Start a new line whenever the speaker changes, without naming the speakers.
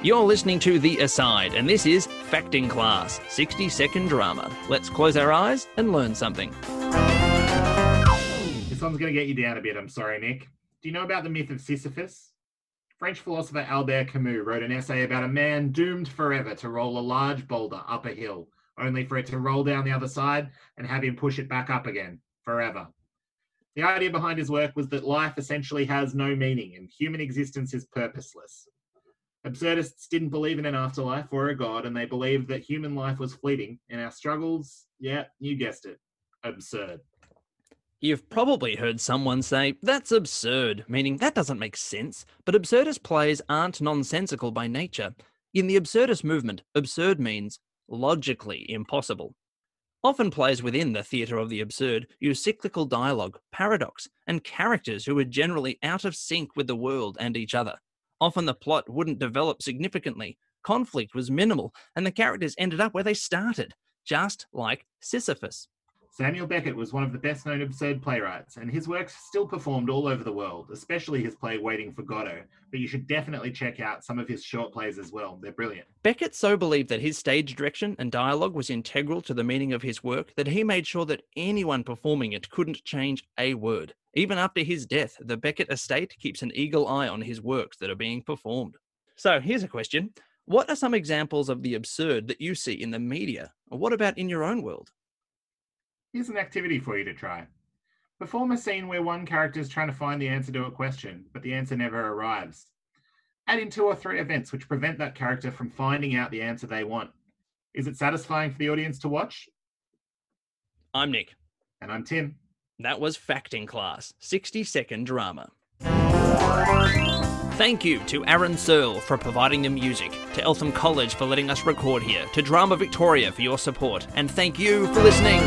You're listening to The Aside, and this is Facting Class 60 second drama. Let's close our eyes and learn something.
This one's going to get you down a bit. I'm sorry, Nick. Do you know about the myth of Sisyphus? French philosopher Albert Camus wrote an essay about a man doomed forever to roll a large boulder up a hill, only for it to roll down the other side and have him push it back up again, forever. The idea behind his work was that life essentially has no meaning and human existence is purposeless. Absurdists didn't believe in an afterlife or a god, and they believed that human life was fleeting, and our struggles, yeah, you guessed it, absurd.
You've probably heard someone say, that's absurd, meaning that doesn't make sense, but absurdist plays aren't nonsensical by nature. In the absurdist movement, absurd means logically impossible. Often plays within the theatre of the absurd use cyclical dialogue, paradox, and characters who are generally out of sync with the world and each other. Often the plot wouldn't develop significantly, conflict was minimal, and the characters ended up where they started, just like Sisyphus.
Samuel Beckett was one of the best known absurd playwrights, and his works still performed all over the world, especially his play Waiting for Godot. But you should definitely check out some of his short plays as well. They're brilliant.
Beckett so believed that his stage direction and dialogue was integral to the meaning of his work that he made sure that anyone performing it couldn't change a word. Even after his death, the Beckett estate keeps an eagle eye on his works that are being performed. So here's a question What are some examples of the absurd that you see in the media? Or what about in your own world?
Here's an activity for you to try. Perform a scene where one character is trying to find the answer to a question, but the answer never arrives. Add in two or three events which prevent that character from finding out the answer they want. Is it satisfying for the audience to watch?
I'm Nick.
And I'm Tim.
That was Facting Class 60 second drama. Thank you to Aaron Searle for providing the music, to Eltham College for letting us record here, to Drama Victoria for your support, and thank you for listening.